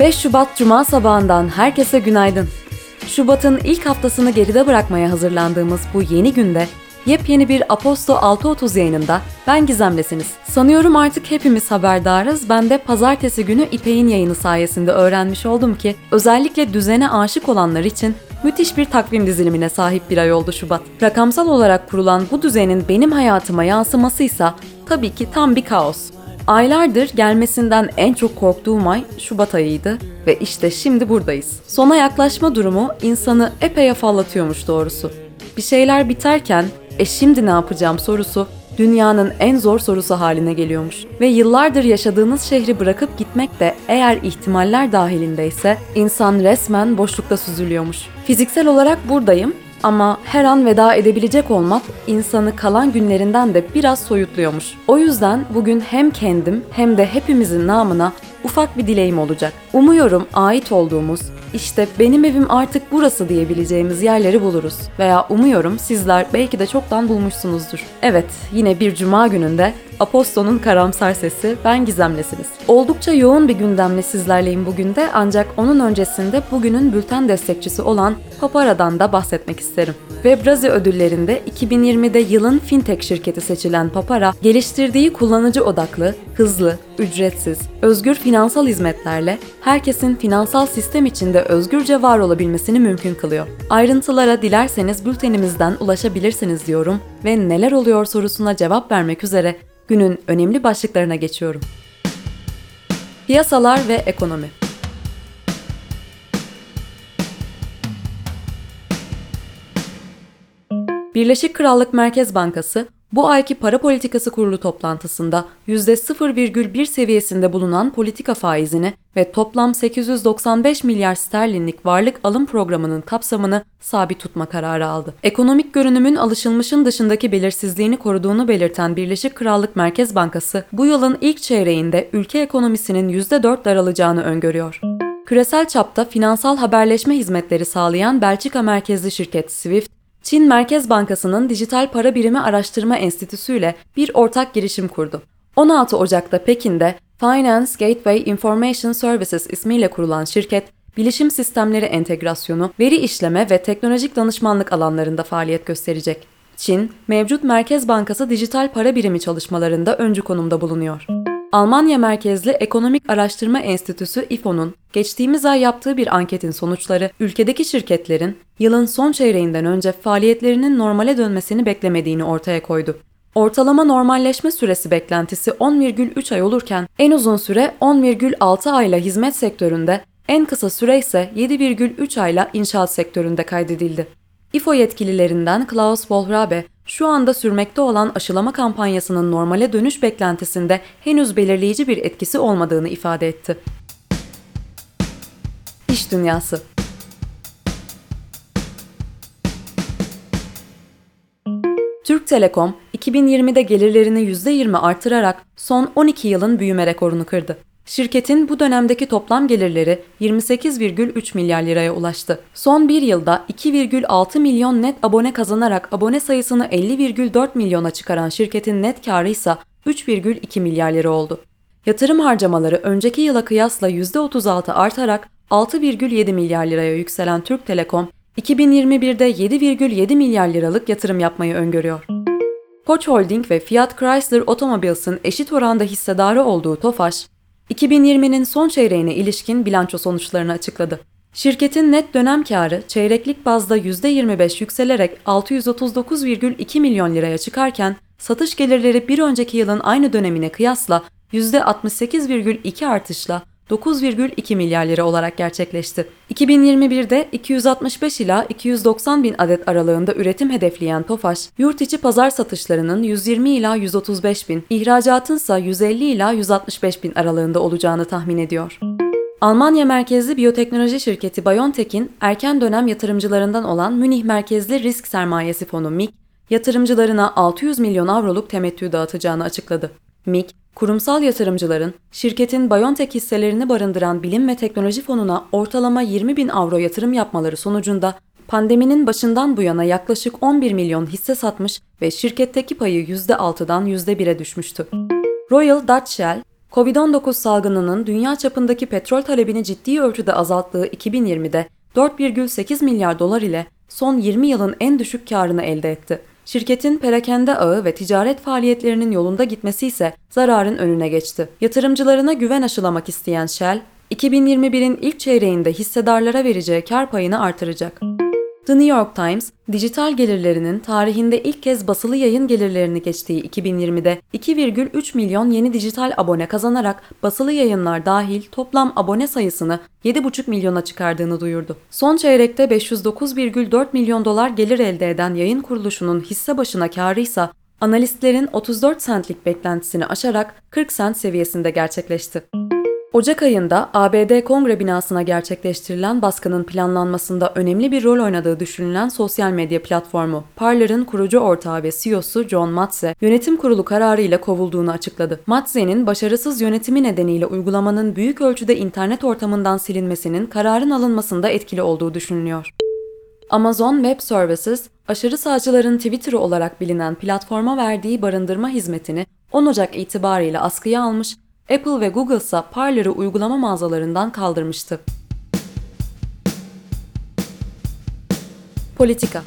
5 Şubat Cuma sabahından herkese günaydın. Şubat'ın ilk haftasını geride bırakmaya hazırlandığımız bu yeni günde yepyeni bir Aposto 6.30 yayınında ben Gizemlesiniz. Sanıyorum artık hepimiz haberdarız. Ben de pazartesi günü İpek'in yayını sayesinde öğrenmiş oldum ki özellikle düzene aşık olanlar için müthiş bir takvim dizilimine sahip bir ay oldu Şubat. Rakamsal olarak kurulan bu düzenin benim hayatıma yansımasıysa tabii ki tam bir kaos. Aylardır gelmesinden en çok korktuğum ay Şubat ayıydı ve işte şimdi buradayız. Sona yaklaşma durumu insanı epey afallatıyormuş doğrusu. Bir şeyler biterken e şimdi ne yapacağım sorusu dünyanın en zor sorusu haline geliyormuş. Ve yıllardır yaşadığınız şehri bırakıp gitmek de eğer ihtimaller dahilindeyse insan resmen boşlukta süzülüyormuş. Fiziksel olarak buradayım ama her an veda edebilecek olmak insanı kalan günlerinden de biraz soyutluyormuş. O yüzden bugün hem kendim hem de hepimizin namına ufak bir dileğim olacak. Umuyorum ait olduğumuz, işte benim evim artık burası diyebileceğimiz yerleri buluruz. Veya umuyorum sizler belki de çoktan bulmuşsunuzdur. Evet, yine bir cuma gününde Aposto'nun karamsar sesi ben Gizemlesiniz. Oldukça yoğun bir gündemle sizlerleyim bugün de ancak onun öncesinde bugünün bülten destekçisi olan Papara'dan da bahsetmek isterim. Webrazi ödüllerinde 2020'de yılın fintech şirketi seçilen Papara, geliştirdiği kullanıcı odaklı, hızlı, ücretsiz, özgür finansal hizmetlerle herkesin finansal sistem içinde özgürce var olabilmesini mümkün kılıyor. Ayrıntılara dilerseniz bültenimizden ulaşabilirsiniz diyorum ve neler oluyor sorusuna cevap vermek üzere günün önemli başlıklarına geçiyorum. Piyasalar ve ekonomi Birleşik Krallık Merkez Bankası bu ayki para politikası kurulu toplantısında %0,1 seviyesinde bulunan politika faizini ve toplam 895 milyar sterlinlik varlık alım programının kapsamını sabit tutma kararı aldı. Ekonomik görünümün alışılmışın dışındaki belirsizliğini koruduğunu belirten Birleşik Krallık Merkez Bankası bu yılın ilk çeyreğinde ülke ekonomisinin %4 daralacağını öngörüyor. Küresel çapta finansal haberleşme hizmetleri sağlayan Belçika merkezli şirket Swift, Çin Merkez Bankası'nın Dijital Para Birimi Araştırma Enstitüsü ile bir ortak girişim kurdu. 16 Ocak'ta Pekin'de Finance Gateway Information Services ismiyle kurulan şirket, bilişim sistemleri entegrasyonu, veri işleme ve teknolojik danışmanlık alanlarında faaliyet gösterecek. Çin, mevcut Merkez Bankası dijital para birimi çalışmalarında öncü konumda bulunuyor. Almanya merkezli Ekonomik Araştırma Enstitüsü IFO'nun geçtiğimiz ay yaptığı bir anketin sonuçları ülkedeki şirketlerin yılın son çeyreğinden önce faaliyetlerinin normale dönmesini beklemediğini ortaya koydu. Ortalama normalleşme süresi beklentisi 10,3 ay olurken en uzun süre 10,6 ayla hizmet sektöründe, en kısa süre ise 7,3 ayla inşaat sektöründe kaydedildi. İFO yetkililerinden Klaus Wohlrabe, şu anda sürmekte olan aşılama kampanyasının normale dönüş beklentisinde henüz belirleyici bir etkisi olmadığını ifade etti. İş Dünyası Türk Telekom 2020'de gelirlerini %20 artırarak son 12 yılın büyüme rekorunu kırdı. Şirketin bu dönemdeki toplam gelirleri 28,3 milyar liraya ulaştı. Son bir yılda 2,6 milyon net abone kazanarak abone sayısını 50,4 milyona çıkaran şirketin net karı ise 3,2 milyar lira oldu. Yatırım harcamaları önceki yıla kıyasla %36 artarak 6,7 milyar liraya yükselen Türk Telekom, 2021'de 7,7 milyar liralık yatırım yapmayı öngörüyor. Koç Holding ve Fiat Chrysler Automobils'ın eşit oranda hissedarı olduğu Tofaş, 2020'nin son çeyreğine ilişkin bilanço sonuçlarını açıkladı. Şirketin net dönem karı çeyreklik bazda %25 yükselerek 639,2 milyon liraya çıkarken satış gelirleri bir önceki yılın aynı dönemine kıyasla %68,2 artışla 9,2 milyar lira olarak gerçekleşti. 2021'de 265 ila 290 bin adet aralığında üretim hedefleyen Tofaş, yurt içi pazar satışlarının 120 ila 135 bin, ihracatın ise 150 ila 165 bin aralığında olacağını tahmin ediyor. Almanya merkezli biyoteknoloji şirketi BioNTech'in erken dönem yatırımcılarından olan Münih merkezli risk sermayesi fonu MIG, yatırımcılarına 600 milyon avroluk temettü dağıtacağını açıkladı. MIG, kurumsal yatırımcıların şirketin BioNTech hisselerini barındıran bilim ve teknoloji fonuna ortalama 20 bin avro yatırım yapmaları sonucunda pandeminin başından bu yana yaklaşık 11 milyon hisse satmış ve şirketteki payı %6'dan %1'e düşmüştü. Royal Dutch Shell, Covid-19 salgınının dünya çapındaki petrol talebini ciddi ölçüde azalttığı 2020'de 4,8 milyar dolar ile son 20 yılın en düşük karını elde etti. Şirketin perakende ağı ve ticaret faaliyetlerinin yolunda gitmesi ise zararın önüne geçti. Yatırımcılarına güven aşılamak isteyen Shell, 2021'in ilk çeyreğinde hissedarlara vereceği kar payını artıracak. The New York Times, dijital gelirlerinin tarihinde ilk kez basılı yayın gelirlerini geçtiği 2020'de 2,3 milyon yeni dijital abone kazanarak basılı yayınlar dahil toplam abone sayısını 7,5 milyona çıkardığını duyurdu. Son çeyrekte 509,4 milyon dolar gelir elde eden yayın kuruluşunun hisse başına karı ise analistlerin 34 centlik beklentisini aşarak 40 cent seviyesinde gerçekleşti. Ocak ayında ABD Kongre binasına gerçekleştirilen baskının planlanmasında önemli bir rol oynadığı düşünülen sosyal medya platformu Parler'ın kurucu ortağı ve CEO'su John Matze, yönetim kurulu kararıyla kovulduğunu açıkladı. Matze'nin başarısız yönetimi nedeniyle uygulamanın büyük ölçüde internet ortamından silinmesinin kararın alınmasında etkili olduğu düşünülüyor. Amazon Web Services, aşırı sağcıların Twitter'ı olarak bilinen platforma verdiği barındırma hizmetini 10 Ocak itibariyle askıya almış Apple ve Google ise Parler'ı uygulama mağazalarından kaldırmıştı. Politika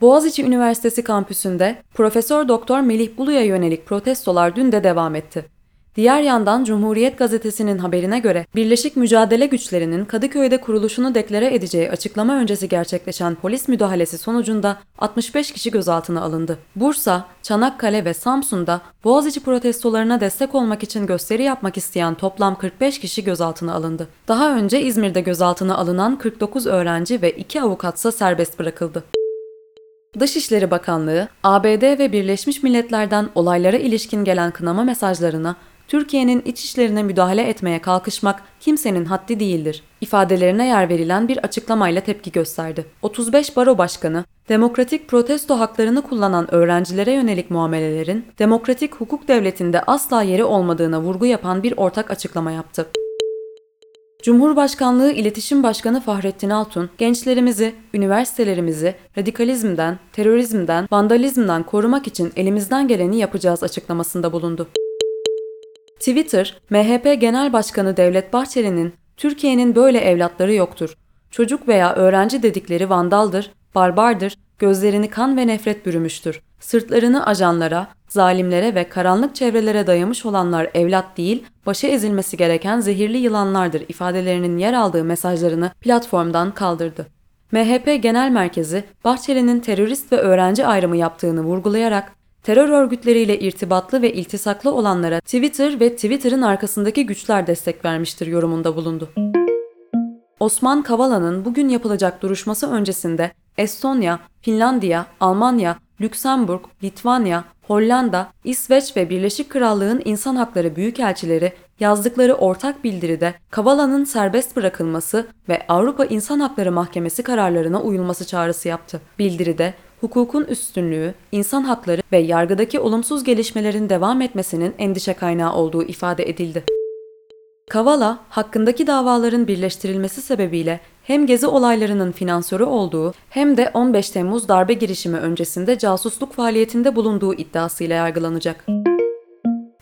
Boğaziçi Üniversitesi kampüsünde Profesör Doktor Melih Bulu'ya yönelik protestolar dün de devam etti. Diğer yandan Cumhuriyet Gazetesi'nin haberine göre Birleşik Mücadele Güçleri'nin Kadıköy'de kuruluşunu deklare edeceği açıklama öncesi gerçekleşen polis müdahalesi sonucunda 65 kişi gözaltına alındı. Bursa, Çanakkale ve Samsun'da Boğaziçi protestolarına destek olmak için gösteri yapmak isteyen toplam 45 kişi gözaltına alındı. Daha önce İzmir'de gözaltına alınan 49 öğrenci ve 2 avukatsa serbest bırakıldı. Dışişleri Bakanlığı, ABD ve Birleşmiş Milletler'den olaylara ilişkin gelen kınama mesajlarına Türkiye'nin iç işlerine müdahale etmeye kalkışmak kimsenin haddi değildir. ifadelerine yer verilen bir açıklamayla tepki gösterdi. 35 baro başkanı, demokratik protesto haklarını kullanan öğrencilere yönelik muamelelerin demokratik hukuk devletinde asla yeri olmadığına vurgu yapan bir ortak açıklama yaptı. Cumhurbaşkanlığı İletişim Başkanı Fahrettin Altun, gençlerimizi, üniversitelerimizi radikalizmden, terörizmden, vandalizmden korumak için elimizden geleni yapacağız açıklamasında bulundu. Twitter, MHP Genel Başkanı Devlet Bahçeli'nin Türkiye'nin böyle evlatları yoktur. Çocuk veya öğrenci dedikleri vandaldır, barbardır, gözlerini kan ve nefret bürümüştür. Sırtlarını ajanlara, zalimlere ve karanlık çevrelere dayamış olanlar evlat değil, başa ezilmesi gereken zehirli yılanlardır ifadelerinin yer aldığı mesajlarını platformdan kaldırdı. MHP Genel Merkezi, Bahçeli'nin terörist ve öğrenci ayrımı yaptığını vurgulayarak terör örgütleriyle irtibatlı ve iltisaklı olanlara Twitter ve Twitter'ın arkasındaki güçler destek vermiştir yorumunda bulundu. Osman Kavala'nın bugün yapılacak duruşması öncesinde Estonya, Finlandiya, Almanya, Lüksemburg, Litvanya, Hollanda, İsveç ve Birleşik Krallığın İnsan Hakları Büyükelçileri yazdıkları ortak bildiride Kavala'nın serbest bırakılması ve Avrupa İnsan Hakları Mahkemesi kararlarına uyulması çağrısı yaptı. Bildiride hukukun üstünlüğü, insan hakları ve yargıdaki olumsuz gelişmelerin devam etmesinin endişe kaynağı olduğu ifade edildi. Kavala, hakkındaki davaların birleştirilmesi sebebiyle hem gezi olaylarının finansörü olduğu hem de 15 Temmuz darbe girişimi öncesinde casusluk faaliyetinde bulunduğu iddiasıyla yargılanacak.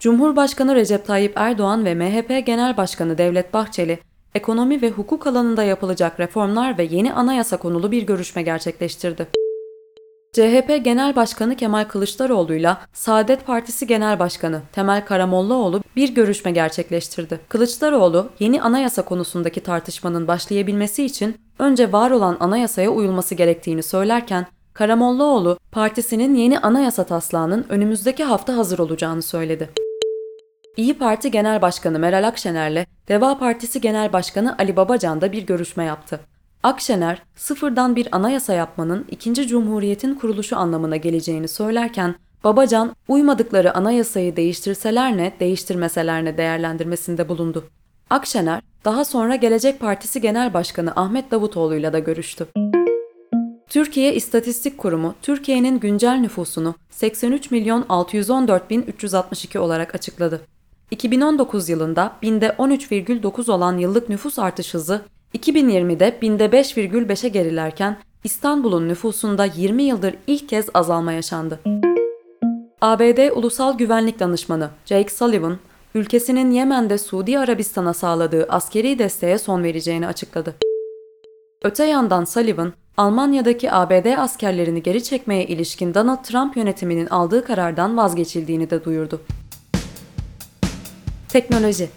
Cumhurbaşkanı Recep Tayyip Erdoğan ve MHP Genel Başkanı Devlet Bahçeli, ekonomi ve hukuk alanında yapılacak reformlar ve yeni anayasa konulu bir görüşme gerçekleştirdi. CHP Genel Başkanı Kemal Kılıçdaroğlu ile Saadet Partisi Genel Başkanı Temel Karamollaoğlu bir görüşme gerçekleştirdi. Kılıçdaroğlu, yeni anayasa konusundaki tartışmanın başlayabilmesi için önce var olan anayasaya uyulması gerektiğini söylerken, Karamollaoğlu, partisinin yeni anayasa taslağının önümüzdeki hafta hazır olacağını söyledi. İyi Parti Genel Başkanı Meral Akşener'le Deva Partisi Genel Başkanı Ali Babacan da bir görüşme yaptı. Akşener, sıfırdan bir anayasa yapmanın ikinci cumhuriyetin kuruluşu anlamına geleceğini söylerken, Babacan, uymadıkları anayasayı değiştirseler ne, değiştirmeseler ne değerlendirmesinde bulundu. Akşener, daha sonra Gelecek Partisi Genel Başkanı Ahmet Davutoğlu ile de görüştü. Türkiye İstatistik Kurumu, Türkiye'nin güncel nüfusunu 83 milyon 614 bin 362 olarak açıkladı. 2019 yılında binde 13,9 olan yıllık nüfus artış hızı 2020'de binde 5,5'e gerilerken İstanbul'un nüfusunda 20 yıldır ilk kez azalma yaşandı. ABD Ulusal Güvenlik Danışmanı Jake Sullivan, ülkesinin Yemen'de Suudi Arabistan'a sağladığı askeri desteğe son vereceğini açıkladı. Öte yandan Sullivan, Almanya'daki ABD askerlerini geri çekmeye ilişkin Donald Trump yönetiminin aldığı karardan vazgeçildiğini de duyurdu. Teknoloji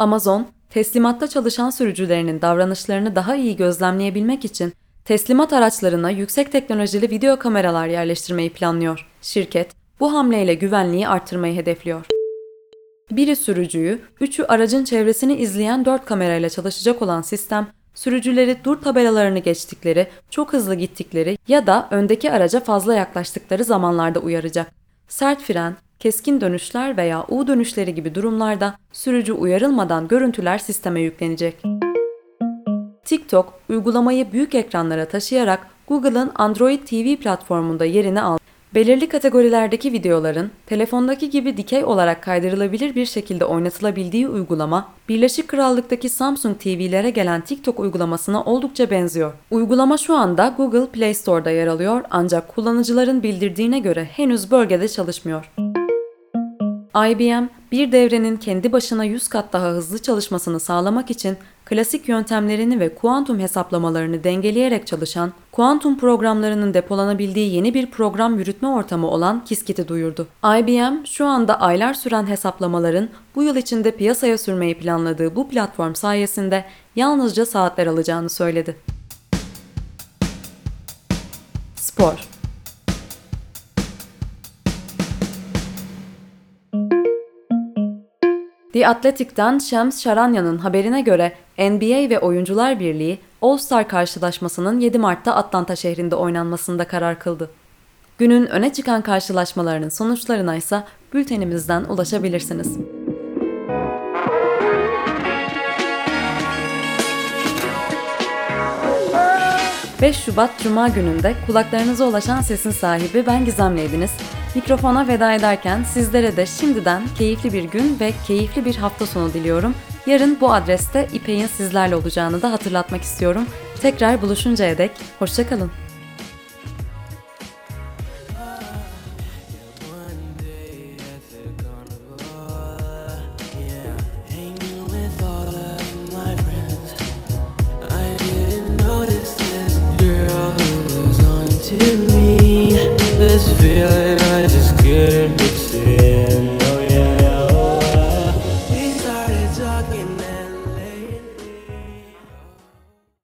Amazon, teslimatta çalışan sürücülerinin davranışlarını daha iyi gözlemleyebilmek için teslimat araçlarına yüksek teknolojili video kameralar yerleştirmeyi planlıyor. Şirket, bu hamleyle güvenliği artırmayı hedefliyor. Biri sürücüyü, üçü aracın çevresini izleyen dört kamerayla çalışacak olan sistem, sürücüleri dur tabelalarını geçtikleri, çok hızlı gittikleri ya da öndeki araca fazla yaklaştıkları zamanlarda uyaracak. Sert fren, keskin dönüşler veya U dönüşleri gibi durumlarda sürücü uyarılmadan görüntüler sisteme yüklenecek. TikTok, uygulamayı büyük ekranlara taşıyarak Google'ın Android TV platformunda yerini aldı. Belirli kategorilerdeki videoların telefondaki gibi dikey olarak kaydırılabilir bir şekilde oynatılabildiği uygulama, Birleşik Krallık'taki Samsung TV'lere gelen TikTok uygulamasına oldukça benziyor. Uygulama şu anda Google Play Store'da yer alıyor ancak kullanıcıların bildirdiğine göre henüz bölgede çalışmıyor. IBM, bir devrenin kendi başına 100 kat daha hızlı çalışmasını sağlamak için klasik yöntemlerini ve kuantum hesaplamalarını dengeleyerek çalışan, kuantum programlarının depolanabildiği yeni bir program yürütme ortamı olan Qiskit'i duyurdu. IBM, şu anda aylar süren hesaplamaların bu yıl içinde piyasaya sürmeyi planladığı bu platform sayesinde yalnızca saatler alacağını söyledi. Spor The Athletic'ten Shams Charania'nın haberine göre NBA ve Oyuncular Birliği All-Star karşılaşmasının 7 Mart'ta Atlanta şehrinde oynanmasında karar kıldı. Günün öne çıkan karşılaşmalarının sonuçlarına ise bültenimizden ulaşabilirsiniz. 5 Şubat Cuma gününde kulaklarınıza ulaşan sesin sahibi ben Gizem'leydiniz. Mikrofona veda ederken sizlere de şimdiden keyifli bir gün ve keyifli bir hafta sonu diliyorum. Yarın bu adreste İpek'in sizlerle olacağını da hatırlatmak istiyorum. Tekrar buluşuncaya dek hoşçakalın. Feeling